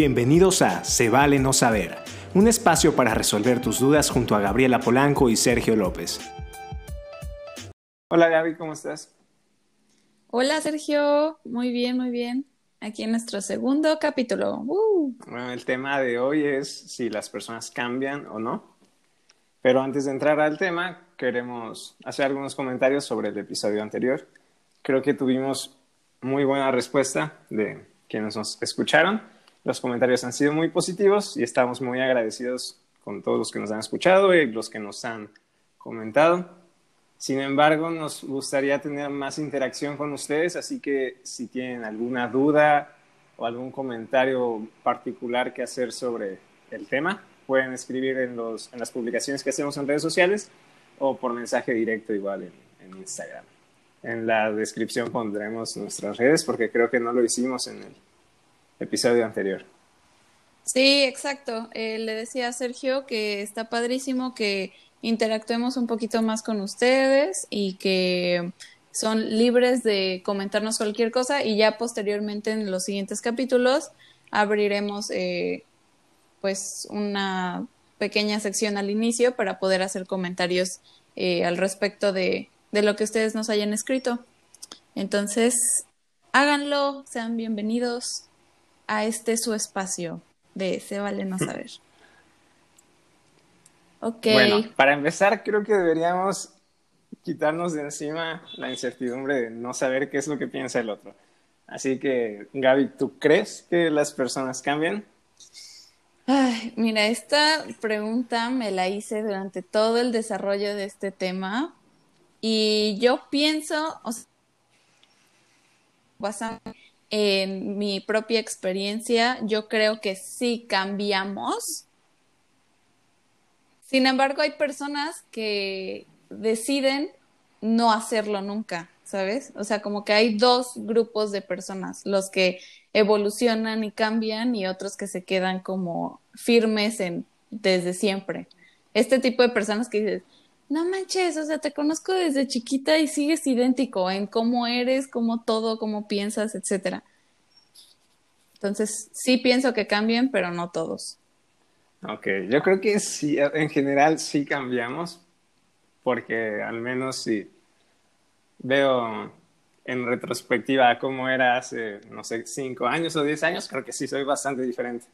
Bienvenidos a Se vale no saber, un espacio para resolver tus dudas junto a Gabriela Polanco y Sergio López. Hola Gaby, ¿cómo estás? Hola Sergio, muy bien, muy bien. Aquí en nuestro segundo capítulo. ¡Uh! Bueno, el tema de hoy es si las personas cambian o no. Pero antes de entrar al tema, queremos hacer algunos comentarios sobre el episodio anterior. Creo que tuvimos muy buena respuesta de quienes nos escucharon los comentarios han sido muy positivos y estamos muy agradecidos con todos los que nos han escuchado y los que nos han comentado. Sin embargo, nos gustaría tener más interacción con ustedes, así que si tienen alguna duda o algún comentario particular que hacer sobre el tema, pueden escribir en, los, en las publicaciones que hacemos en redes sociales o por mensaje directo igual en, en Instagram. En la descripción pondremos nuestras redes porque creo que no lo hicimos en el episodio anterior. Sí, exacto. Eh, le decía a Sergio que está padrísimo que interactuemos un poquito más con ustedes y que son libres de comentarnos cualquier cosa y ya posteriormente en los siguientes capítulos abriremos eh, pues una pequeña sección al inicio para poder hacer comentarios eh, al respecto de, de lo que ustedes nos hayan escrito. Entonces, háganlo, sean bienvenidos a este su espacio de Se vale no saber. Ok. Bueno, para empezar, creo que deberíamos quitarnos de encima la incertidumbre de no saber qué es lo que piensa el otro. Así que, Gaby, ¿tú crees que las personas cambian? Ay, mira, esta pregunta me la hice durante todo el desarrollo de este tema y yo pienso, o sea, en mi propia experiencia, yo creo que sí cambiamos. Sin embargo, hay personas que deciden no hacerlo nunca, ¿sabes? O sea, como que hay dos grupos de personas, los que evolucionan y cambian y otros que se quedan como firmes desde siempre. Este tipo de personas que dices, no manches, o sea, te conozco desde chiquita y sigues idéntico en cómo eres, cómo todo, cómo piensas, etcétera. Entonces, sí pienso que cambien, pero no todos. Ok, yo creo que sí, en general sí cambiamos, porque al menos si veo en retrospectiva cómo era hace, no sé, cinco años o diez años, creo que sí soy bastante diferente.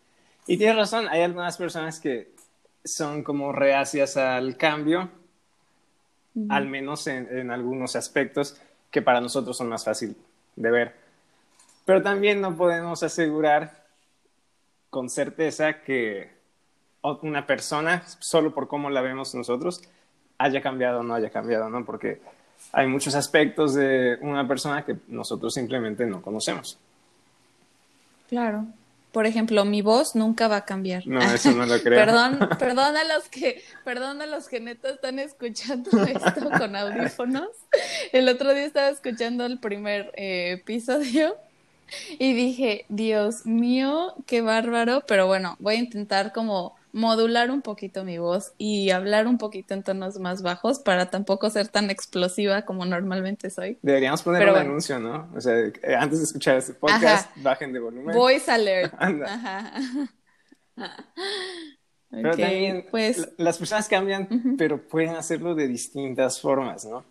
Y tienes razón, hay algunas personas que son como reacias al cambio, al menos en, algunos aspectos que para nosotros son más fácil de ver. Pero también no podemos asegurar con certeza que una persona, solo por cómo la vemos nosotros, haya cambiado o no haya cambiado, ¿no? Porque hay muchos aspectos de una persona que nosotros simplemente no conocemos. Claro por ejemplo, mi voz nunca va a cambiar. No, eso no lo creo. perdón, perdón a los que, perdón a los que neta están escuchando esto con audífonos. El otro día estaba escuchando el primer eh, episodio y dije, Dios mío, qué bárbaro, pero bueno, voy a intentar como modular un poquito mi voz y hablar un poquito en tonos más bajos para tampoco ser tan explosiva como normalmente soy. Deberíamos poner un anuncio, ¿no? O sea, antes de escuchar este podcast, bajen de volumen. Voice alert. Ajá. Pero también pues... las personas cambian, pero pueden hacerlo de distintas formas, ¿no?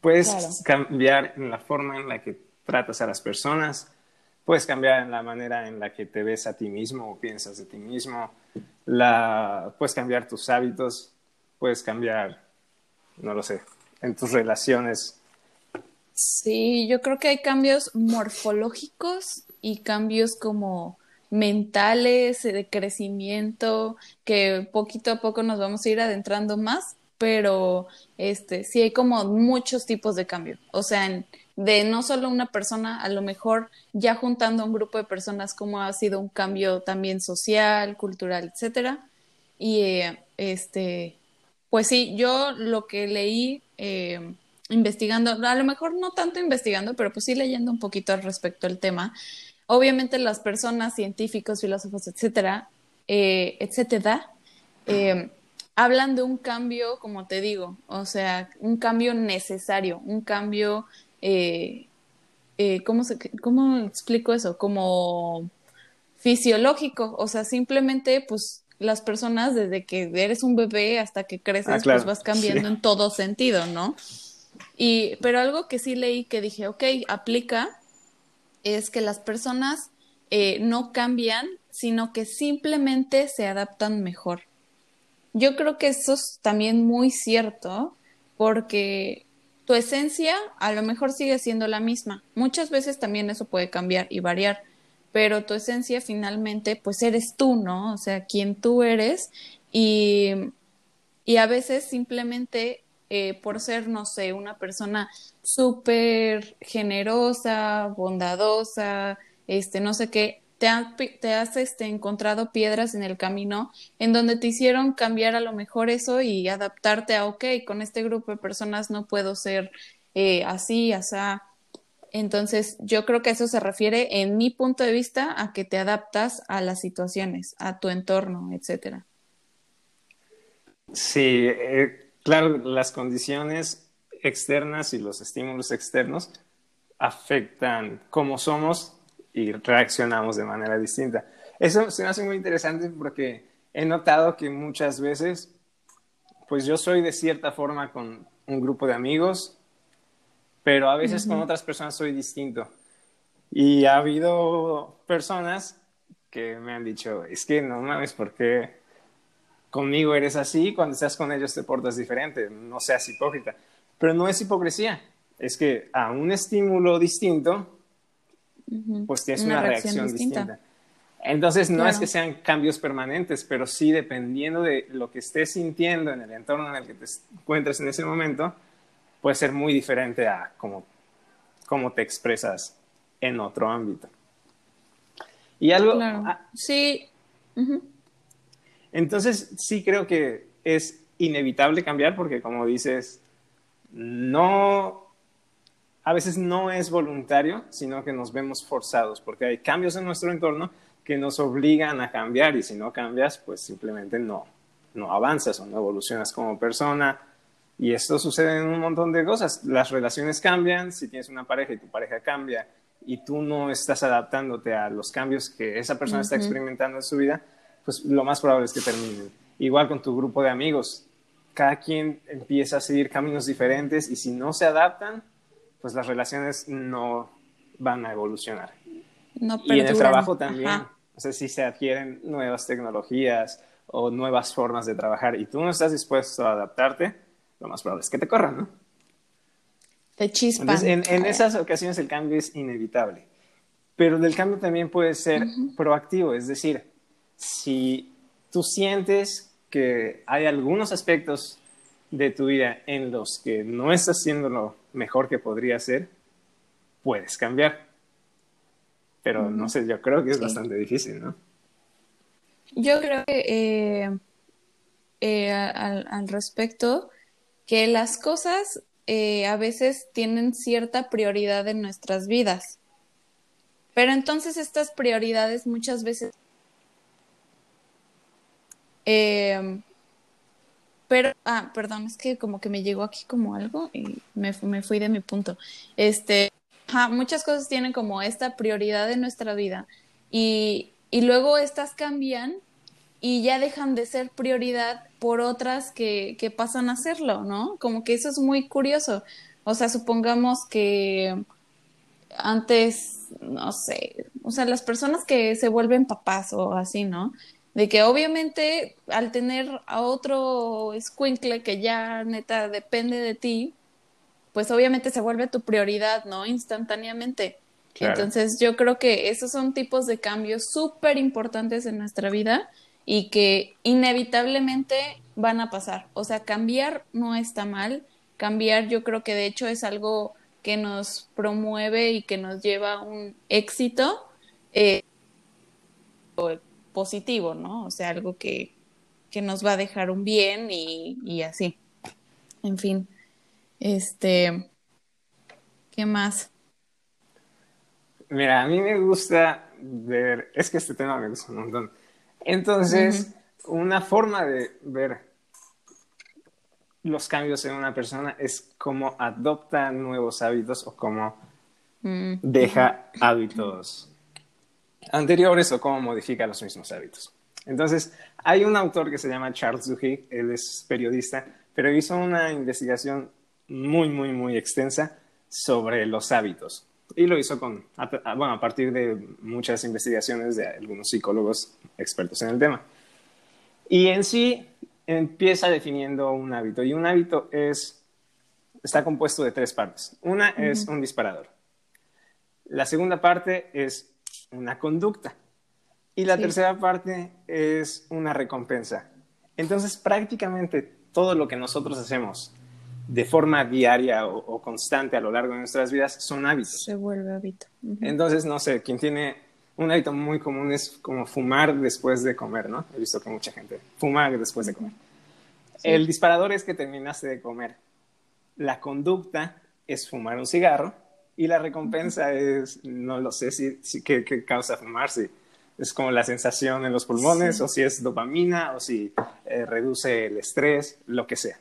Puedes cambiar en la forma en la que tratas a las personas, puedes cambiar en la manera en la que te ves a ti mismo o piensas de ti mismo, la, puedes cambiar tus hábitos, puedes cambiar, no lo sé, en tus relaciones. Sí, yo creo que hay cambios morfológicos y cambios como mentales, de crecimiento, que poquito a poco nos vamos a ir adentrando más, pero este sí hay como muchos tipos de cambio. O sea, en, de no solo una persona, a lo mejor ya juntando un grupo de personas, como ha sido un cambio también social, cultural, etcétera. Y eh, este, pues sí, yo lo que leí eh, investigando, a lo mejor no tanto investigando, pero pues sí leyendo un poquito al respecto del tema. Obviamente las personas, científicos, filósofos, etcétera, eh, etcétera, hablan de un cambio, como te digo, o sea, un cambio necesario, un cambio eh, eh, ¿cómo, se, ¿cómo explico eso? Como fisiológico, o sea, simplemente pues las personas desde que eres un bebé hasta que creces Ah, claro. pues vas cambiando Sí. en todo sentido, ¿no? Y pero algo que sí leí que dije, ok, aplica es que las personas eh, no cambian, sino que simplemente se adaptan mejor. Yo creo que eso es también muy cierto, porque tu esencia a lo mejor sigue siendo la misma. Muchas veces también eso puede cambiar y variar, pero tu esencia finalmente pues eres tú, ¿no? O sea, quien tú eres y, y a veces simplemente eh, por ser, no sé, una persona súper generosa, bondadosa, este, no sé qué, te, has este, encontrado piedras en el camino en donde te hicieron cambiar a lo mejor eso y adaptarte a, ok, con este grupo de personas no puedo ser eh, así, asá. Entonces, yo creo que eso se refiere, en mi punto de vista, a que te adaptas a las situaciones, a tu entorno, etcétera. Sí, eh, claro, las condiciones externas y los estímulos externos afectan cómo somos y reaccionamos de manera distinta. Eso se me hace muy interesante porque he notado que muchas veces, pues yo soy de cierta forma con un grupo de amigos, pero a veces con otras personas soy distinto. Y ha habido personas que me han dicho, es que no mames, ¿por qué conmigo eres así? Cuando estás con ellos te portas diferente, no seas hipócrita. Pero no es hipocresía, es que a un estímulo distinto, pues tienes una, reacción, distinta. Entonces, no Claro. es que sean cambios permanentes, pero sí dependiendo de lo que estés sintiendo en el entorno en el que te encuentres en ese momento, puede ser muy diferente a cómo, cómo te expresas en otro ámbito. Y algo, Claro. ah, Sí. Ujú. entonces sí creo que es inevitable cambiar porque como dices, no, a veces no es voluntario, sino que nos vemos forzados porque hay cambios en nuestro entorno que nos obligan a cambiar y si no cambias, pues simplemente no, no avanzas o no evolucionas como persona. Y esto sucede en un montón de cosas. Las relaciones cambian, si tienes una pareja y tu pareja cambia y tú no estás adaptándote a los cambios que esa persona está Ujú. experimentando en su vida, pues lo más probable es que terminen. Igual con tu grupo de amigos, cada quien empieza a seguir caminos diferentes y si no se adaptan, pues las relaciones no van a evolucionar. No Y en el trabajo también, Ajá. o sea, si se adquieren nuevas tecnologías o nuevas formas de trabajar y tú no estás dispuesto a adaptarte, lo más probable es que te corran, ¿no? Te chispan. Entonces, en, en esas ocasiones el cambio es inevitable. Pero el cambio también puede ser proactivo, es decir, si tú sientes que hay algunos aspectos de tu vida en los que no estás haciendo lo mejor que podría ser, puedes cambiar. Pero no sé, yo creo que es Sí. bastante difícil, ¿no? Yo creo que eh, eh, al, al respecto, que las cosas eh, a veces tienen cierta prioridad en nuestras vidas. Pero entonces estas prioridades muchas veces... Eh, pero, ah, perdón, es que como que me llegó aquí como algo y me, me fui de mi punto. Este, muchas cosas tienen como esta prioridad en nuestra vida y, y luego estas cambian y ya dejan de ser prioridad por otras que, que pasan a serlo, ¿no? Como que eso es muy curioso. O sea, supongamos que antes, no sé, o sea, las personas que se vuelven papás o así, ¿no? De que obviamente al tener a otro escuincle que ya neta depende de ti, pues obviamente se vuelve tu prioridad, ¿no? Instantáneamente. Claro. Entonces yo creo que esos son tipos de cambios súper importantes en nuestra vida y que inevitablemente van a pasar. O sea, cambiar no está mal. Cambiar yo creo que de hecho es algo que nos promueve y que nos lleva a un éxito eh, positivo, ¿no? O sea, algo que, que nos va a dejar un bien y, y así. En fin. Este. ¿Qué más? Mira, a mí me gusta ver, es que este tema me gusta un montón. Entonces, una forma de ver los cambios en una persona es cómo adopta nuevos hábitos o cómo Mm, deja hábitos anteriores o cómo modifica los mismos hábitos. Entonces, hay un autor que se llama Charles Duhigg, él es periodista, pero hizo una investigación muy, muy, muy extensa sobre los hábitos. Y lo hizo con, bueno, a partir de muchas investigaciones de algunos psicólogos expertos en el tema. Y en sí empieza definiendo un hábito. Y un hábito es, está compuesto de tres partes. Una es un disparador. La segunda parte es una conducta. Y la tercera parte es una recompensa. Entonces, prácticamente todo lo que nosotros hacemos de forma diaria o, constante a lo largo de nuestras vidas son hábitos. Se vuelve hábito. Entonces, no sé, quien tiene un hábito muy común es como fumar después de comer, ¿no? He visto que mucha gente fuma después de comer. El disparador es que terminaste de comer. La conducta es fumar un cigarro y la recompensa es, no lo sé si, si qué, causa fumar, si es como la sensación en los pulmones o si es dopamina o si eh, reduce el estrés, lo que sea.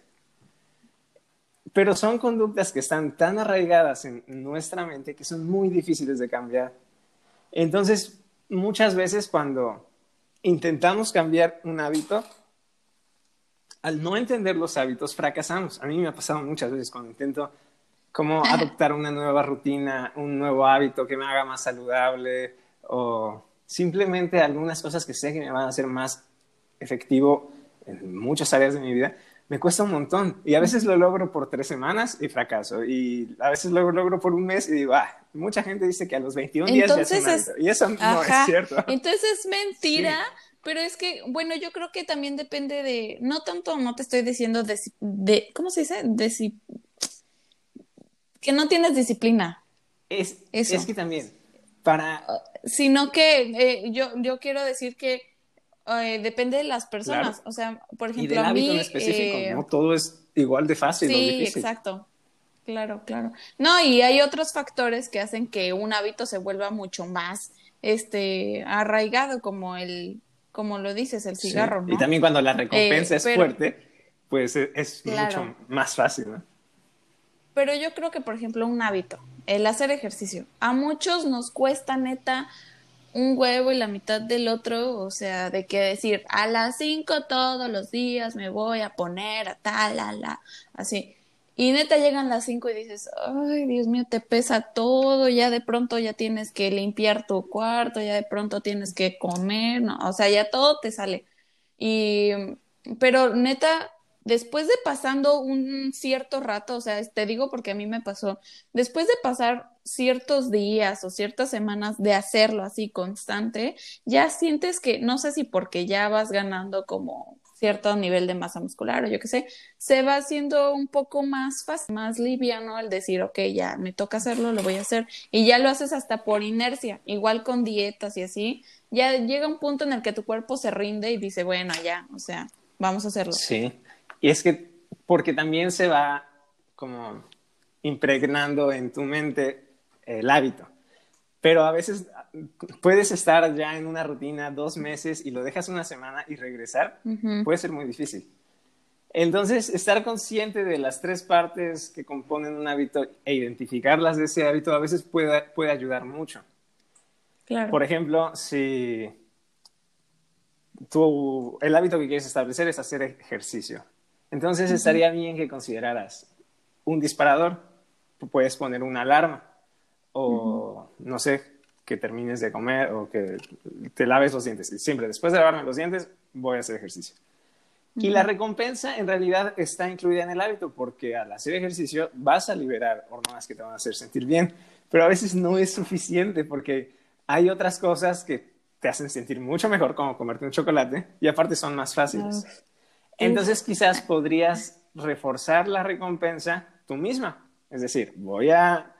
Pero son conductas que están tan arraigadas en nuestra mente que son muy difíciles de cambiar. Entonces, muchas veces cuando intentamos cambiar un hábito, al no entender los hábitos, fracasamos. A mí me ha pasado muchas veces cuando intento como adoptar una nueva rutina, un nuevo hábito que me haga más saludable o simplemente algunas cosas que sé que me van a hacer más efectivo en muchas áreas de mi vida me cuesta un montón. Y a veces lo logro por tres semanas y fracaso. Y a veces lo logro por un mes y digo, ah, mucha gente dice que a los 21 días ya es, Y eso no es cierto. Entonces es mentira. Pero es que, bueno, yo creo que también depende de, no tanto, no te estoy diciendo de, de ¿cómo se dice? De, que no tienes disciplina. Es, es que también, para... Sino que eh, yo, yo quiero decir que eh, depende de las personas. O sea, por ejemplo, y del hábito en específico, eh, no todo es igual de fácil. Sí, exacto. Claro, claro. No, y hay otros factores que hacen que un hábito se vuelva mucho más este arraigado, como el, como lo dices, el cigarro, ¿no? Y también cuando la recompensa eh, es fuerte, pues es, mucho más fácil, ¿no? Pero yo creo que, por ejemplo, un hábito, el hacer ejercicio, a muchos nos cuesta neta un huevo y la mitad del otro, o sea, de que decir, a las cinco todos los días me voy a poner a tal, a la, así. Y neta llegan las cinco y dices, ay, Dios mío, te pesa todo, ya de pronto ya tienes que limpiar tu cuarto, ya de pronto tienes que comer, no, o sea, ya todo te sale. Y, pero neta, después de pasando un cierto rato, o sea, te digo porque a mí me pasó, después de pasar ciertos días o ciertas semanas de hacerlo así constante, ya sientes que, no sé si porque ya vas ganando como cierto nivel de masa muscular o yo qué sé, se va haciendo un poco más fácil, más liviano el decir, ok, ya me toca hacerlo, lo voy a hacer. Y ya lo haces hasta por inercia, igual con dietas y así. Ya llega un punto en el que tu cuerpo se rinde y dice, bueno, ya, o sea, vamos a hacerlo. Sí, y es que porque también se va como impregnando en tu mente el hábito. Pero a veces puedes estar ya en una rutina dos meses y lo dejas una semana y regresar puede ser muy difícil. Entonces, estar consciente de las tres partes que componen un hábito e identificarlas de ese hábito a veces puede, puede ayudar mucho. Claro. Por ejemplo, si tú, el hábito que quieres establecer es hacer ejercicio, entonces estaría bien que consideraras un disparador, puedes poner una alarma o no sé, que termines de comer o que te laves los dientes. Siempre después de lavarme los dientes voy a hacer ejercicio. Y la recompensa en realidad está incluida en el hábito porque al hacer ejercicio vas a liberar hormonas que te van a hacer sentir bien, pero a veces no es suficiente porque hay otras cosas que te hacen sentir mucho mejor como comerte un chocolate y aparte son más fáciles. Entonces quizás podrías reforzar la recompensa tú misma. Es decir, voy a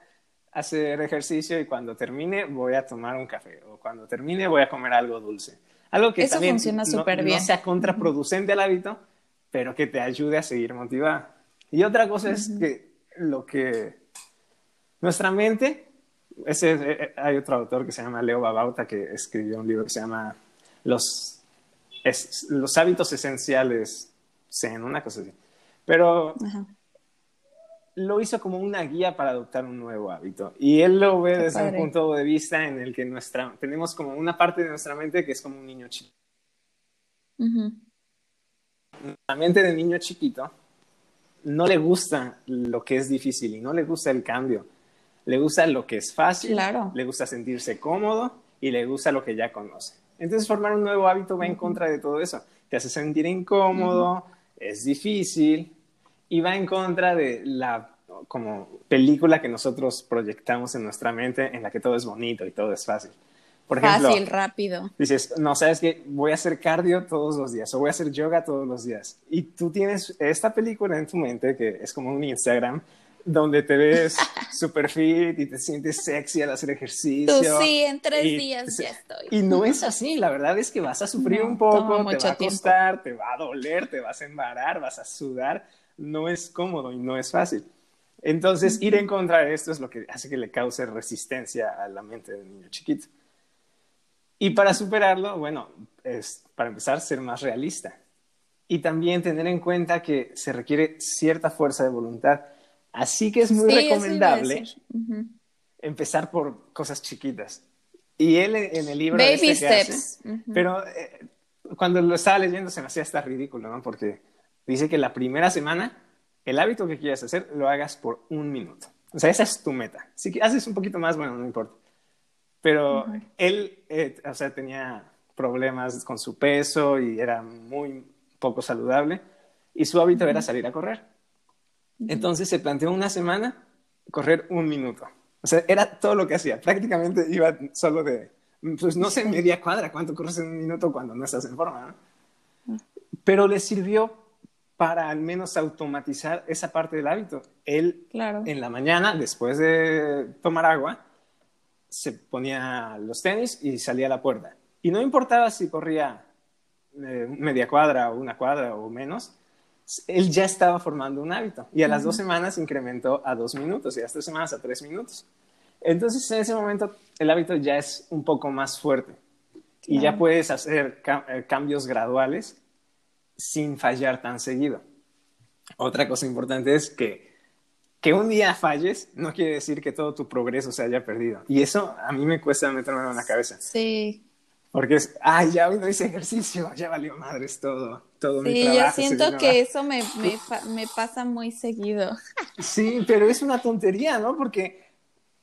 hacer ejercicio y cuando termine voy a tomar un café o cuando termine voy a comer algo dulce. Algo que también funciona no, bien. no sea contraproducente al hábito, pero que te ayude a seguir motivada. Y otra cosa es que lo que nuestra mente, ese, eh, eh, hay otro autor que se llama Leo Babauta que escribió un libro que se llama Los, los hábitos esenciales, en una cosa así. Pero lo hizo como una guía para adoptar un nuevo hábito. Y él lo ve desde un punto de vista en el que nuestra, tenemos como una parte de nuestra mente que es como un niño chiquito. La mente del niño chiquito no le gusta lo que es difícil y no le gusta el cambio. Le gusta lo que es fácil, le gusta sentirse cómodo y le gusta lo que ya conoce. Entonces formar un nuevo hábito va en contra de todo eso. Te hace sentir incómodo, es difícil y va en contra de la como película que nosotros proyectamos en nuestra mente en la que todo es bonito y todo es fácil. Por ejemplo, fácil, rápido. Dices, no, sabes que voy a hacer cardio todos los días o voy a hacer yoga todos los días. Y tú tienes esta película en tu mente que es como un Instagram donde te ves super fit y te sientes sexy al hacer ejercicio. Tú sí, en tres días ya estoy. Y no es así, la verdad es que vas a sufrir un poco, te va a costar, te va a doler, te vas a embarar, vas a sudar, no es cómodo y no es fácil. Entonces, ir en contra de esto es lo que hace que le cause resistencia a la mente del niño chiquito. Y para superarlo, bueno, es para empezar, ser más realista. Y también tener en cuenta que se requiere cierta fuerza de voluntad. Así que es muy recomendable empezar por cosas chiquitas. Y él en el libro... Baby este steps. Pero eh, cuando lo estaba leyendo se me hacía hasta ridículo, ¿no? Porque dice que la primera semana el hábito que quieras hacer lo hagas por un minuto. O sea, esa es tu meta. Si haces un poquito más, bueno, no importa. Pero él, eh, o sea, tenía problemas con su peso y era muy poco saludable y su hábito era salir a correr. Entonces se planteó una semana correr un minuto. O sea, era todo lo que hacía. Prácticamente iba solo de, pues no sé, media cuadra, cuánto corres en un minuto cuando no estás en forma. ¿no? Pero le sirvió para al menos automatizar esa parte del hábito. Él en la mañana, después de tomar agua, se ponía los tenis y salía a la puerta. Y no importaba si corría eh, media cuadra o una cuadra o menos, él ya estaba formando un hábito. Y a las dos semanas incrementó a dos minutos y a las tres semanas a tres minutos. Entonces en ese momento el hábito ya es un poco más fuerte y ya puedes hacer eh, cambios graduales sin fallar tan seguido. Otra cosa importante es que que un día falles no quiere decir que todo tu progreso se haya perdido. Y eso a mí me cuesta meterme en la cabeza. Sí. Porque es, ay, ya hoy no hice ejercicio, ya valió madres todo, todo mi trabajo. Sí, yo siento que eso me, me, me pasa muy seguido. Sí, pero es una tontería, ¿no? Porque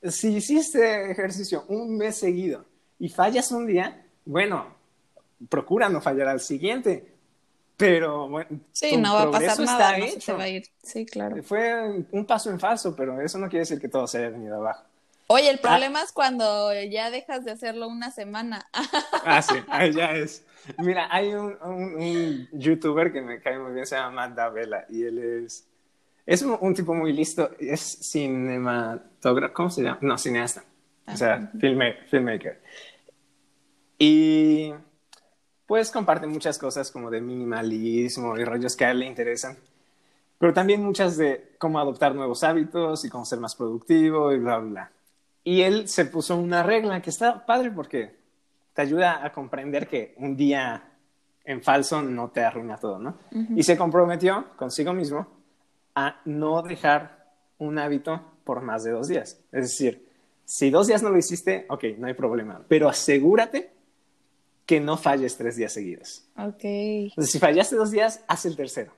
si hiciste ejercicio un mes seguido y fallas un día, bueno, procura no fallar al siguiente pero bueno, sí, no va a pasar nada, no se va a ir. Sí, claro. Fue un paso en falso, pero eso no quiere decir que todo se haya venido abajo. Oye, el ah. problema es cuando ya dejas de hacerlo una semana. ah, sí, ahí ya es. Mira, hay un, un, youtuber que me cae muy bien, se llama Matt Davela, y él es, es un, tipo muy listo, es cinematógrafo, ¿cómo se llama? No, cineasta, o sea, filmmaker. Y pues comparte muchas cosas como de minimalismo y rollos que a él le interesan, pero también muchas de cómo adoptar nuevos hábitos y cómo ser más productivo y bla, bla. Y él se puso una regla que está padre porque te ayuda a comprender que un día en falso no te arruina todo, ¿no? Y se comprometió consigo mismo a no dejar un hábito por más de dos días. Es decir, si dos días no lo hiciste, ok, no hay problema, pero asegúrate que no falles tres días seguidos. Ok. Entonces, si fallaste dos días, haz el tercero.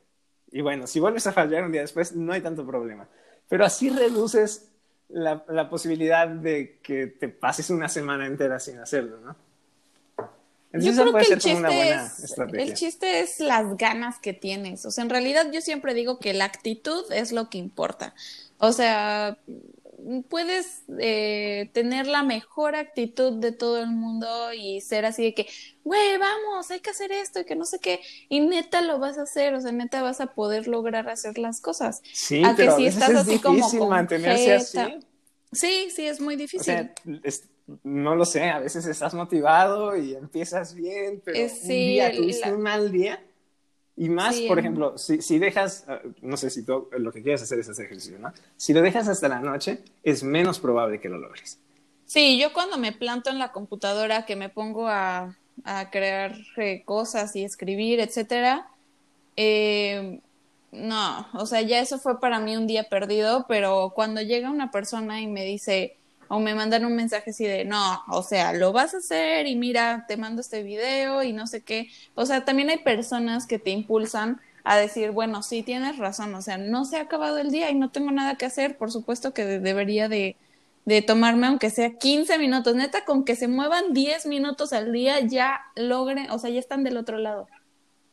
Y bueno, si vuelves a fallar un día después, no hay tanto problema. Pero así reduces la, la posibilidad de que te pases una semana entera sin hacerlo, ¿no? Entonces, yo creo que el chiste, es, el chiste es las ganas que tienes. O sea, en realidad yo siempre digo que la actitud es lo que importa. O sea, puedes eh, tener la mejor actitud de todo el mundo y ser así de que, güey, vamos, hay que hacer esto y que no sé qué, y neta lo vas a hacer, o sea, neta vas a poder lograr hacer las cosas. Sí, pero si estás es así difícil como mantenerse así. Sí, sí, es muy difícil. no lo sé, a veces estás motivado y empiezas bien, pero eh, un día tuviste un mal día y más, por ejemplo, si, si, dejas, ah, no sé si tú lo que quieres hacer es hacer ejercicio, ¿no? Si lo dejas hasta la noche, es menos probable que lo logres. Sí, yo cuando me planto en la computadora, que me pongo a, a crear eh, cosas y escribir, etcétera, eh, no, o sea, ya eso fue para mí un día perdido, pero cuando llega una persona y me dice, o me mandan un mensaje así de, no, o sea, lo vas a hacer y mira, te mando este video y no sé qué. O sea, también hay personas que te impulsan a decir, bueno, sí, tienes razón, o sea, no se ha acabado el día y no tengo nada que hacer, por supuesto que debería de, de tomarme aunque sea 15 minutos, neta, con que se muevan 10 minutos al día ya logren, o sea, ya están del otro lado.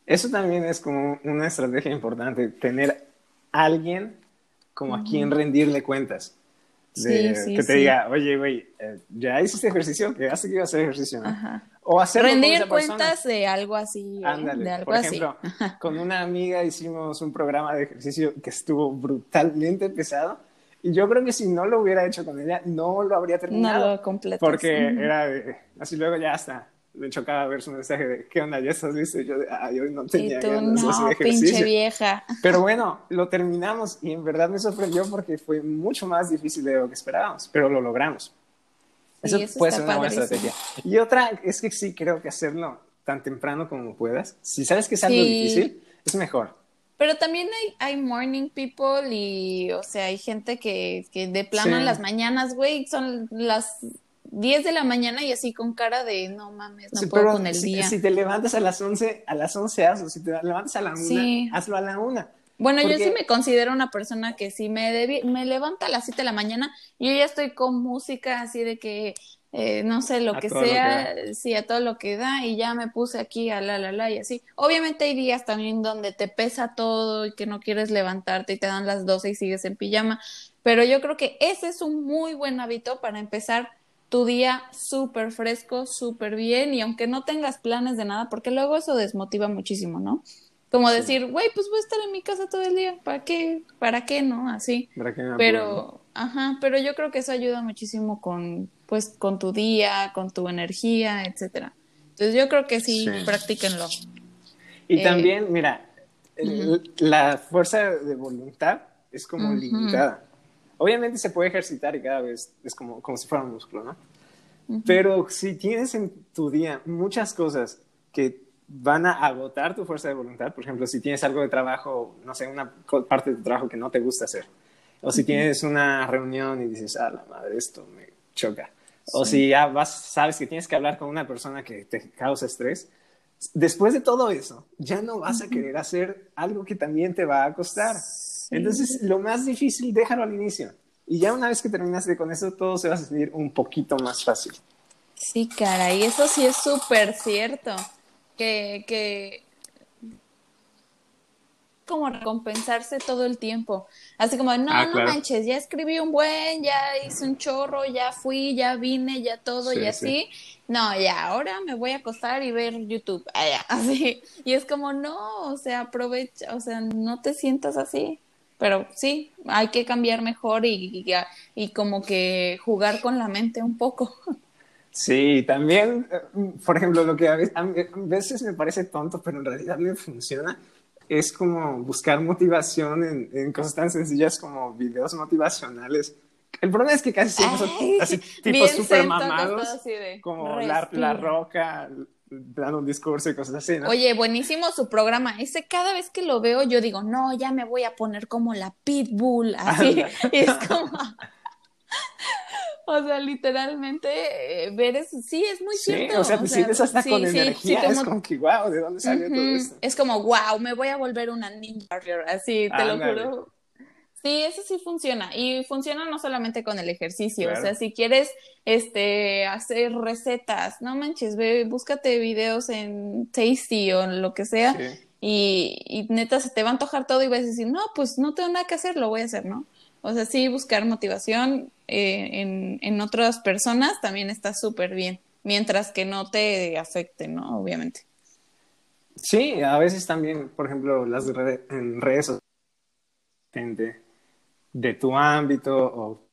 Eso también es como una estrategia importante, tener alguien como a quien rendirle cuentas. De, sí, sí, que te diga, oye, güey, eh, ya hiciste ejercicio, que hace que iba a hacer ejercicio, ¿no? Ajá. O hacer rendir cuentas de algo así. ¿eh? Ándale, de algo por ejemplo, con una amiga hicimos un programa de ejercicio que estuvo brutalmente pesado. Y yo creo que si no lo hubiera hecho con ella, no lo habría terminado. No lo. Porque era de, así luego ya está me chocaba ver su mensaje de ¿qué onda? ¿Ya estás listo? Y yo ay, hoy no tenía tú, ganas no, de ejercicio. pinche vieja. Pero bueno, lo terminamos y en verdad me sorprendió porque fue mucho más difícil de lo que esperábamos, pero lo logramos. eso, puede ser una buena estrategia. Y otra es que sí creo que hacerlo tan temprano como puedas. Si sabes que es algo difícil, es mejor. Pero también hay, hay morning people y, o sea, hay gente que, que de plano en las mañanas, güey, son las 10 de la mañana y así con cara de no mames, no puedo con el día. Si te levantas a las 11, a las 11 hazlo. Si te levantas a la 1, hazlo a la 1. Bueno, yo sí me considero una persona que si me, me levanta a las 7 de la mañana, yo ya estoy con música así de que, eh, no sé, lo que sea, sí, a todo lo que da, y ya me puse aquí a la, la, la, y así. Obviamente hay días también donde te pesa todo y que no quieres levantarte y te dan las 12 y sigues en pijama, pero yo creo que ese es un muy buen hábito para empezar tu día súper fresco, súper bien, y aunque no tengas planes de nada, porque luego eso desmotiva muchísimo, ¿no? Como decir, güey, pues voy a estar en mi casa todo el día, ¿para qué? ¿Para qué no? Así. ¿Para qué pero, ajá, pero yo creo que eso ayuda muchísimo con, pues, con tu día, con tu energía, etcétera. Entonces yo creo que sí, practíquenlo. Y eh, también, mira, la fuerza de voluntad es como limitada. Obviamente se puede ejercitar y cada vez es como, como si fuera un músculo, ¿no? Pero si tienes en tu día muchas cosas que van a agotar tu fuerza de voluntad, por ejemplo, si tienes algo de trabajo, no sé, una parte de tu trabajo que no te gusta hacer, o si tienes una reunión y dices, ah, la madre, esto me choca, o si ya vas, sabes que tienes que hablar con una persona que te causa estrés, después de todo eso, ya no vas a querer hacer algo que también te va a costar. Entonces, lo más difícil, déjalo al inicio. Y ya una vez que terminaste con eso, todo se va a sentir un poquito más fácil. Sí, cara, y eso sí es súper cierto. Que, que como recompensarse todo el tiempo. Así como, no, ah, no manches, ya escribí un buen, ya hice un chorro, ya fui, ya vine, ya todo y así. No, ya, ahora me voy a acostar y ver YouTube. así. Y es como, no, o sea, aprovecha, o sea, no te sientas así pero sí, hay que cambiar mejor y, y, como que jugar con la mente un poco. Sí, también, eh, por ejemplo, lo que a veces, me parece tonto, pero en realidad me funciona, es como buscar motivación en, en cosas tan sencillas como videos motivacionales. El problema es que casi siempre son así, tipos súper mamados, como la, la, Roca, dando un discurso y cosas así, ¿no? Oye, buenísimo su programa. Ese cada vez que lo veo yo digo, no, ya me voy a poner como la pitbull, así. y es como... o sea, literalmente eh, ver eso, sí, es muy sí, o sea, te sientes hasta con energía, es como que, wow, ¿de dónde salió todo esto? Es como, wow, me voy a volver una ninja así, te lo juro. Sí, eso sí funciona. Y funciona no solamente con el ejercicio. O sea, si quieres este, hacer recetas, no manches, ve, búscate videos en Tasty o en lo que sea. Y, y, neta se te va a antojar todo y vas a decir, no, pues no tengo nada que hacer, lo voy a hacer, ¿no? O sea, sí, buscar motivación eh, en, en otras personas también está súper bien, mientras que no te afecte, ¿no? Obviamente. Sí, a veces también, por ejemplo, las en redes sociales, de tu ámbito o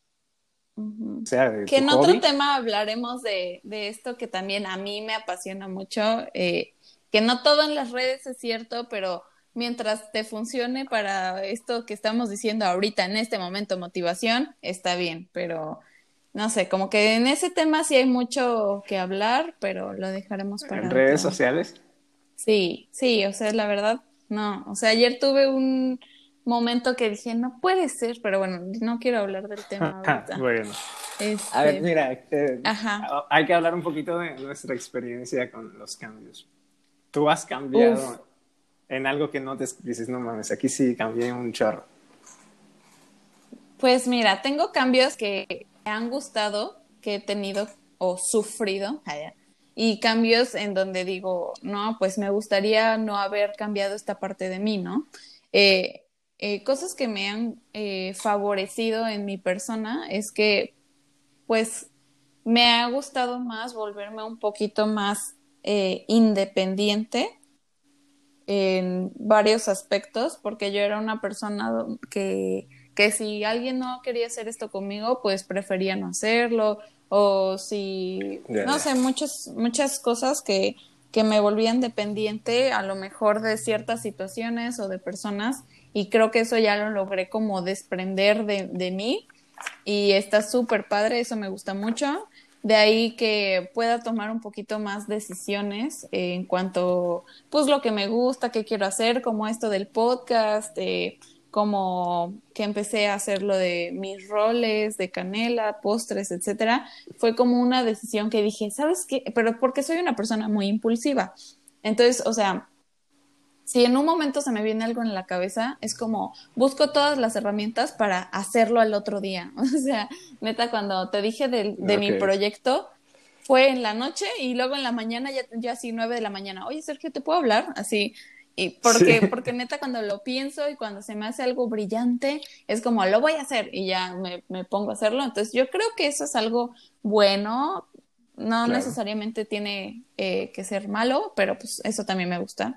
sea de que en otro tema hablaremos de, de, esto que también a mí me apasiona mucho eh, que no todo en las redes es cierto pero mientras te funcione para esto que estamos diciendo ahorita en este momento motivación está bien pero no sé como que en ese tema sí hay mucho que hablar pero lo dejaremos para en redes sociales sí sí o sea la verdad no. O sea ayer tuve un momento que dije, no puede ser, pero bueno, no quiero hablar del tema ahorita. bueno. Este, A ver, mira, eh, Ajá. hay que hablar un poquito de nuestra experiencia con los cambios. ¿Tú has cambiado Uf. en algo que no te dices, no mames, aquí sí cambié un chorro? Pues mira, tengo cambios que me han gustado, que he tenido o sufrido, y cambios en donde digo, no, pues me gustaría no haber cambiado esta parte de mí, ¿no? Eh, eh, cosas que me han eh, favorecido en mi persona es que, pues, me ha gustado más volverme un poquito más eh, independiente en varios aspectos, porque yo era una persona que, que si alguien no quería hacer esto conmigo, pues prefería no hacerlo, o si, no sé, muchas, muchas cosas que, que me volvían dependiente a lo mejor de ciertas situaciones o de personas, y creo que eso ya lo logré como desprender de, de mí, y está súper padre, eso me gusta mucho. De ahí que pueda tomar un poquito más decisiones en cuanto, pues lo que me gusta, qué quiero hacer, como esto del podcast, eh, como que empecé a hacer lo de mis roles de canela, postres, etcétera. Fue como una decisión que dije, ¿sabes qué? Pero porque soy una persona muy impulsiva. Entonces, o sea, si en un momento se me viene algo en la cabeza, es como busco todas las herramientas para hacerlo al otro día. O sea, neta, cuando te dije del- de, mi proyecto, fue en la noche y luego en la mañana, ya, ya así nueve de la mañana, oye Sergio, ¿te puedo hablar? Así. Y porque, Sí. porque neta, cuando lo pienso y cuando se me hace algo brillante, es como, lo voy a hacer y ya me, me pongo a hacerlo. Entonces, yo creo que eso es algo bueno. No Claro. necesariamente tiene eh, que ser malo, pero pues eso también me gusta.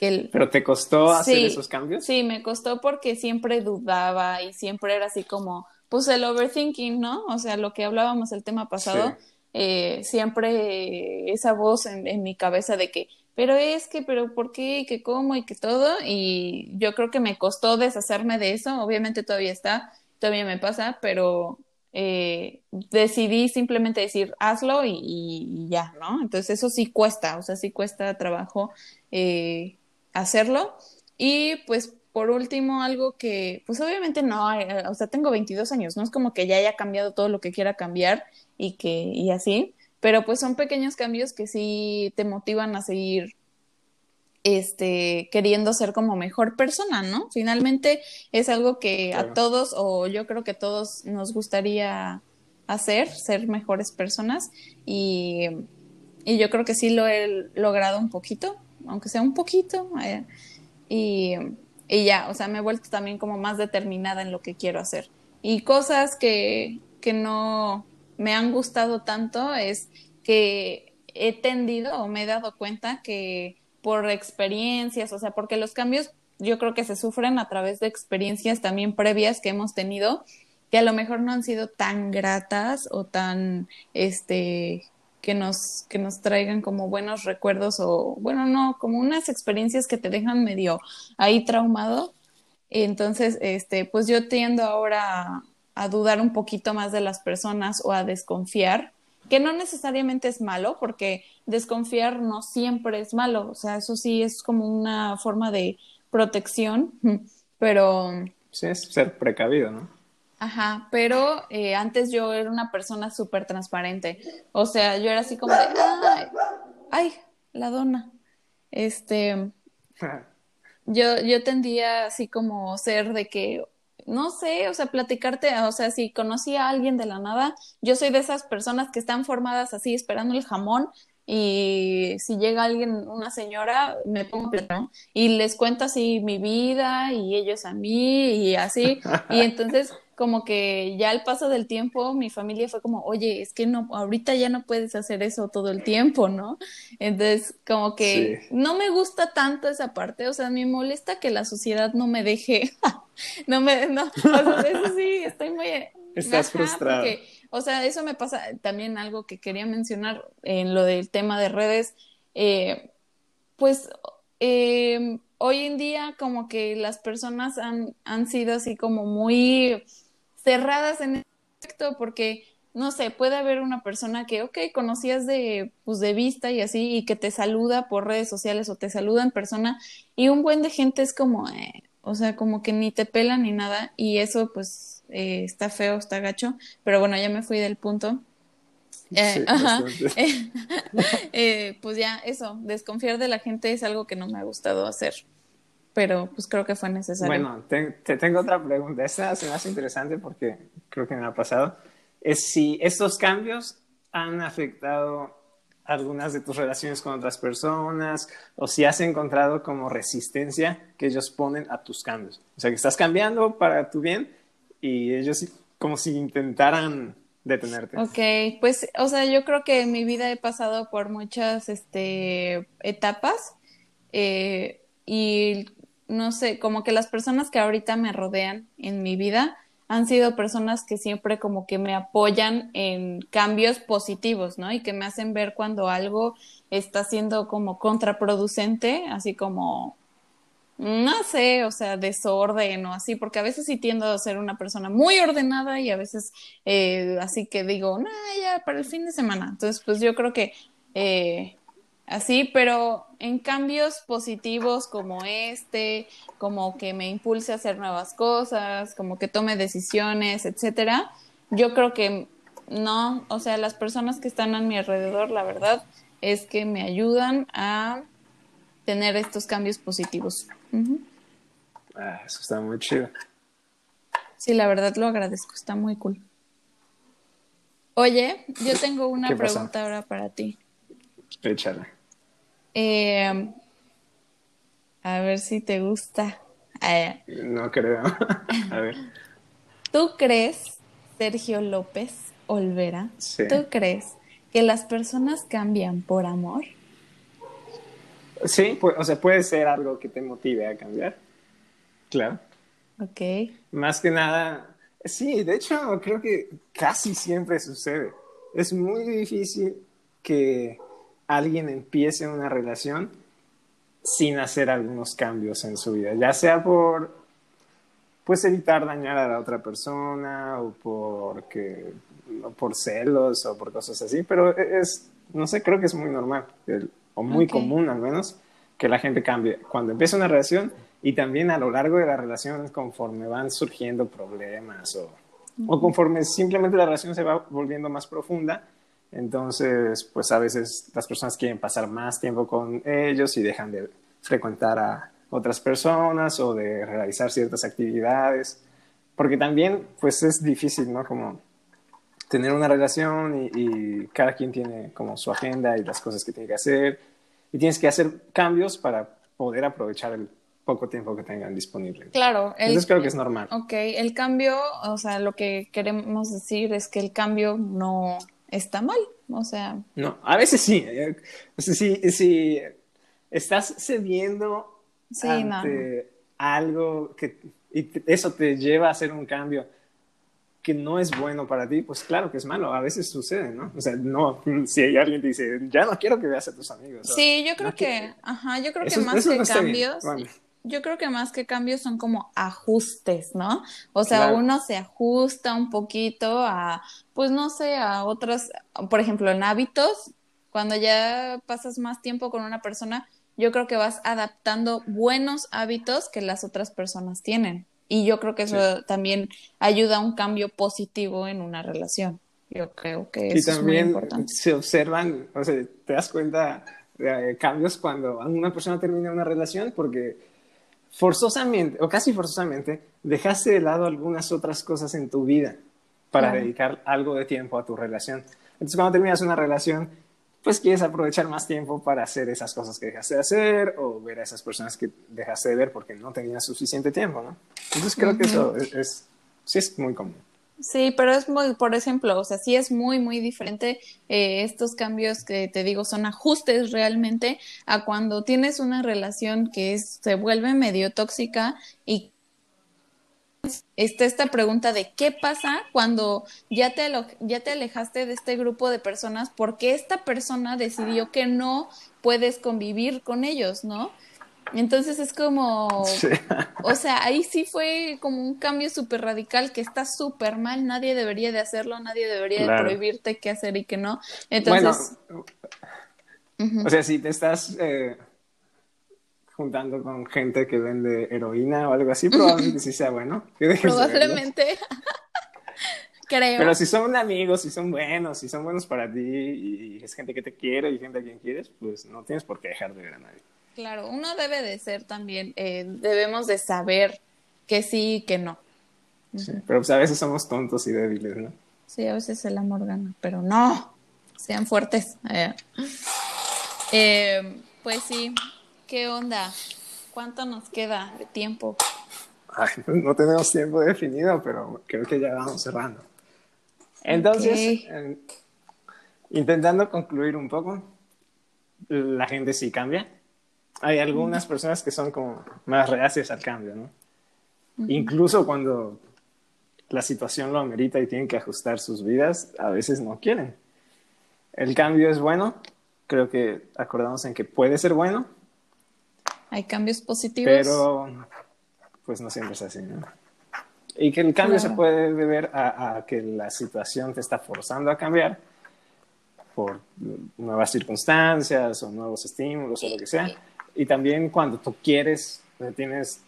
Que el, ¿Pero te costó hacer Sí, esos cambios? Sí, me costó porque siempre dudaba y siempre era así como, pues el overthinking, ¿no? O sea, lo que hablábamos el tema pasado, Sí. eh, siempre esa voz en, en mi cabeza de que, pero es que, pero ¿por qué? Y que cómo y que todo. Y yo creo que me costó deshacerme de eso. Obviamente todavía está, todavía me pasa, pero eh, decidí simplemente decir, hazlo y, y ya, ¿no? Entonces eso sí cuesta, o sea, sí cuesta trabajo eh, hacerlo. Y pues por último, algo que, pues obviamente no, eh, o sea, tengo 22 años, no es como que ya haya cambiado todo lo que quiera cambiar y que, y así, pero pues son pequeños cambios que sí te motivan a seguir este, queriendo ser como mejor persona, ¿no? Finalmente es algo que Claro. a todos, o yo creo que todos nos gustaría hacer, ser mejores personas, y, y yo creo que sí lo he logrado un poquito, aunque sea un poquito, eh, y, y ya, o sea, me he vuelto también como más determinada en lo que quiero hacer. Y cosas que, que no me han gustado tanto es que he tendido o me he dado cuenta que por experiencias, o sea, porque los cambios yo creo que se sufren a través de experiencias también previas que hemos tenido, que a lo mejor no han sido tan gratas o tan, este, que nos, que nos traigan como buenos recuerdos o, bueno, no, como unas experiencias que te dejan medio ahí traumado. Entonces, este, pues yo tiendo ahora a, a dudar un poquito más de las personas o a desconfiar, que no necesariamente es malo, porque desconfiar no siempre es malo, o sea, eso sí es como una forma de protección, pero Sí, es ser precavido, ¿no? Ajá, pero eh, antes yo era una persona súper transparente. O sea, yo era así como de, ay, ay, la dona. Este, yo, yo tendía así como ser de que, no sé, o sea, platicarte, o sea, si conocí a alguien de la nada, yo soy de esas personas que están formadas así esperando el jamón y si llega alguien, una señora, me pongo ¿no? y les cuento así mi vida y ellos a mí y así, y entonces como que ya al paso del tiempo mi familia fue como, oye, es que no, ahorita ya no puedes hacer eso todo el tiempo, ¿no? Entonces como que Sí. no me gusta tanto esa parte, o sea, me molesta que la sociedad no me deje, no me, no, o sea, eso sí, estoy muy... Estás frustrada. porque, o sea, eso me pasa también algo que quería mencionar en lo del tema de redes, eh, pues eh, hoy en día como que las personas han, han sido así como muy cerradas en ese aspecto porque, no sé, puede haber una persona que, ok, conocías de, pues, de vista y así, y que te saluda por redes sociales o te saluda en persona, y un buen de gente es como, eh, o sea, como que ni te pelan ni nada y eso pues eh, está feo, está gacho, pero bueno, ya me fui del punto. Eh, ajá. Eh, pues ya, eso, desconfiar de la gente es algo que no me ha gustado hacer, pero pues creo que fue necesario. Bueno, te, te tengo otra pregunta. Esta se me hace interesante porque creo que me ha pasado. Es si estos cambios han afectado algunas de tus relaciones con otras personas o si has encontrado como resistencia que ellos ponen a tus cambios. O sea, que estás cambiando para tu bien y ellos como si intentaran detenerte. Ok, pues, o sea, yo creo que en mi vida he pasado por muchas este, etapas eh, y no sé, como que las personas que ahorita me rodean en mi vida han sido personas que siempre como que me apoyan en cambios positivos, ¿no? Y que me hacen ver cuando algo está siendo como contraproducente, así como no sé, o sea, desorden o así, porque a veces sí tiendo a ser una persona muy ordenada y a veces eh, así que digo, no, ya para el fin de semana. Entonces, pues yo creo que eh, así, pero en cambios positivos como este, como que me impulse a hacer nuevas cosas, como que tome decisiones, etcétera, yo creo que no, o sea, las personas que están a mi alrededor, la verdad, es que me ayudan a tener estos cambios positivos. ah, eso está muy chido. Sí, la verdad lo agradezco, está muy cool. Oye, yo tengo una pregunta ahora para ti. Échala. Eh, a ver si te gusta. Eh, no creo. a ver. ¿Tú crees, Sergio López Olvera, tú crees que las personas cambian por amor? Sí, o sea, puede ser algo que te motive a cambiar. Claro. Ok. Más que nada, sí, de hecho, creo que casi siempre sucede. Es muy difícil que alguien empiece una relación sin hacer algunos cambios en su vida, ya sea por pues evitar dañar a la otra persona o porque por celos o por cosas así, pero es no sé, creo que es muy normal o muy común al menos que la gente cambie. Cuando empieza una relación y también a lo largo de la relación conforme van surgiendo problemas o, o conforme simplemente la relación se va volviendo más profunda entonces, pues a veces las personas quieren pasar más tiempo con ellos y dejan de frecuentar a otras personas o de realizar ciertas actividades, porque también pues es difícil, ¿no? Como tener una relación y, cada quien tiene como su agenda y las cosas que tiene que hacer y tienes que hacer cambios para poder aprovechar el poco tiempo que tengan disponible. Claro. Entonces creo que es normal. Ok, el cambio, o sea, lo que queremos decir es que el cambio no está mal, o sea. No, a veces sí. Eh, si, si estás cediendo ante algo que y eso te lleva a hacer un cambio que no es bueno para ti, pues claro que es malo. A veces sucede, ¿no? O sea, no, si hay alguien te dice, ya no quiero que veas a tus amigos. Sí, yo creo que, ajá, yo creo que más que cambios, yo creo que más que cambios son como ajustes, ¿no? O sea, uno se ajusta un poquito a, pues no sé, a otras, por ejemplo, en hábitos, cuando ya pasas más tiempo con una persona, yo creo que vas adaptando buenos hábitos que las otras personas tienen. Y yo creo que eso también ayuda a un cambio positivo en una relación. Yo creo que eso es muy importante. se observan, o sea, te das cuenta de cambios cuando una persona termina una relación porque forzosamente, o casi forzosamente, dejaste de lado algunas otras cosas en tu vida para dedicar algo de tiempo a tu relación. Entonces, cuando terminas una relación, pues quieres aprovechar más tiempo para hacer esas cosas que dejaste de hacer o ver a esas personas que dejaste de ver porque no tenías suficiente tiempo, ¿no? Entonces, creo que eso es, sí es muy común. Sí, pero es muy, por ejemplo, o sea, sí es muy, muy diferente eh, estos cambios que te digo son ajustes realmente a cuando tienes una relación que se vuelve medio tóxica y está esta pregunta de qué pasa cuando ya te, ya te alejaste de este grupo de personas porque esta persona decidió que no puedes convivir con ellos, ¿no? Entonces es como, o sea, ahí sí fue como un cambio súper radical que está súper mal, nadie debería de hacerlo, nadie debería de prohibirte qué hacer y qué no. Entonces... o sea, si te estás, eh, juntando con gente que vende heroína o algo así, probablemente sí sea bueno. Probablemente. Creo. Pero si son amigos, si son buenos, si son buenos para ti y es gente que te quiere y gente a quien quieres, pues no tienes por qué dejar de ver a nadie. Claro, uno debe de ser también, eh, debemos de saber que sí y que no. Sí, pero pues a veces somos tontos y débiles, ¿no? Sí, a veces el amor gana, pero no, sean fuertes. Eh, eh, pues sí, ¿qué onda? ¿Cuánto nos queda de tiempo? Ay, no tenemos tiempo definido, pero creo que ya vamos cerrando. Entonces, eh, intentando concluir un poco, la gente sí cambia. Hay algunas personas que son como más reacias al cambio, ¿no? Incluso cuando la situación lo amerita y tienen que ajustar sus vidas, a veces no quieren. El cambio es bueno, creo que acordamos en que puede ser bueno, ¿Hay cambios positivos? pero pues no siempre es así, ¿no? Y que el cambio Claro. se puede deber a, a que la situación te está forzando a cambiar por nuevas circunstancias o nuevos estímulos o lo que sea. Y también cuando tú quieres, eh, tienes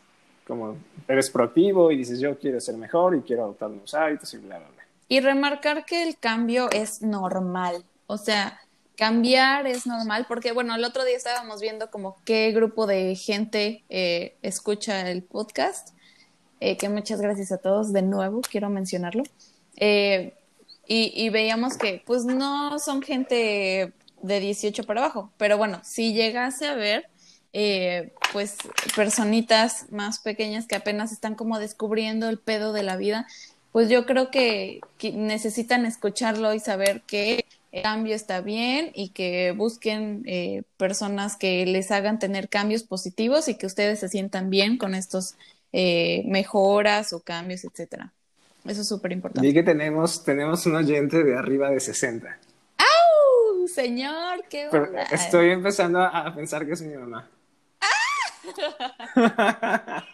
como, eres proactivo y dices yo quiero ser mejor y quiero adoptar nuevos hábitos y bla, bla, bla. Y remarcar que el cambio es normal. O sea, cambiar es normal porque, bueno, el otro día estábamos viendo como qué grupo de gente eh, escucha el podcast, eh, que muchas gracias a todos de nuevo, quiero mencionarlo. Y, y veíamos que pues no son gente de 18 para abajo, pero bueno, si llegase a ver, eh, pues personitas más pequeñas que apenas están como descubriendo el pedo de la vida, pues yo creo que, que necesitan escucharlo y saber que el cambio está bien y que busquen eh, personas que les hagan tener cambios positivos y que ustedes se sientan bien con estos eh, mejoras o cambios, etcétera. Eso es súper importante. Vi que tenemos, tenemos un oyente de arriba de 60. ¡Uh, señor! ¿Qué Pero estoy empezando a pensar que es mi mamá.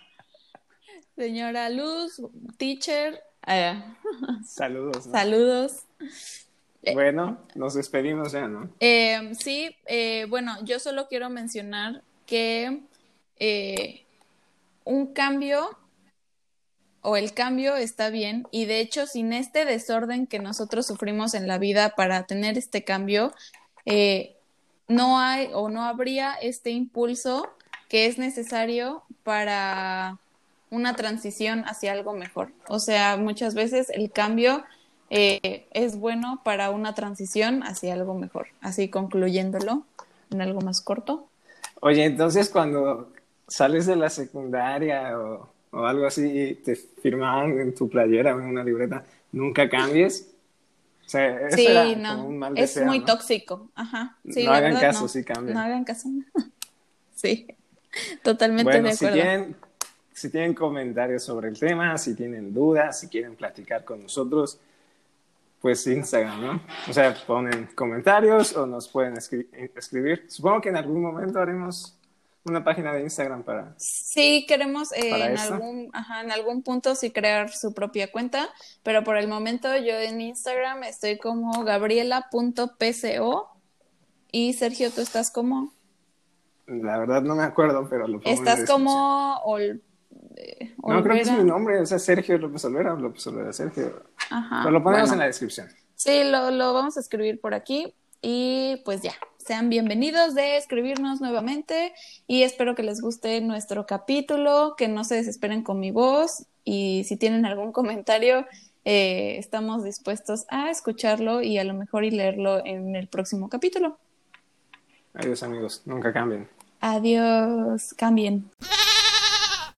Señora Luz, teacher, eh, Saludos. ¿no? saludos. Bueno, nos despedimos ya, ¿no? Eh, sí, eh, bueno, yo solo quiero mencionar que eh, un cambio o el cambio está bien y de hecho sin este desorden que nosotros sufrimos en la vida para tener este cambio, eh, no hay o no habría este impulso que es necesario para una transición hacia algo mejor. O sea, muchas veces el cambio eh, es bueno para una transición hacia algo mejor. Así concluyéndolo en algo más corto. Oye, entonces cuando sales de la secundaria o, o algo así y te firmaban en tu playera o en una libreta, nunca cambies. O sea, Sí, no, un mal es muy ¿no? tóxico. Ajá. Sí, No hagan verdad, caso, no. sí cambien. No hagan caso. sí, totalmente Bueno, de si acuerdo. tienen, si tienen comentarios sobre el tema, si tienen dudas, si quieren platicar con nosotros, pues Instagram, ¿no? O sea, ponen comentarios o nos pueden escri- escribir. Supongo que en algún momento haremos una página de Instagram para... Sí, queremos eh, ¿Para en algún, ajá, en algún punto sí crear su propia cuenta, pero por el momento yo en Instagram estoy como gabriela.pco y Sergio, tú estás como, La verdad no me acuerdo, pero lo pongo en la estás como Ol- eh, No, creo que es mi nombre, o sea, Sergio López Olvera, López Olvera, Sergio. Ajá, Pero lo ponemos bueno. en la descripción. Sí, lo, lo vamos a escribir por aquí y pues ya, sean bienvenidos de escribirnos nuevamente y espero que les guste nuestro capítulo, que no se desesperen con mi voz y si tienen algún comentario, eh, estamos dispuestos a escucharlo y a lo mejor y leerlo en el próximo capítulo. Adiós amigos, nunca cambien. Adiós, cambien.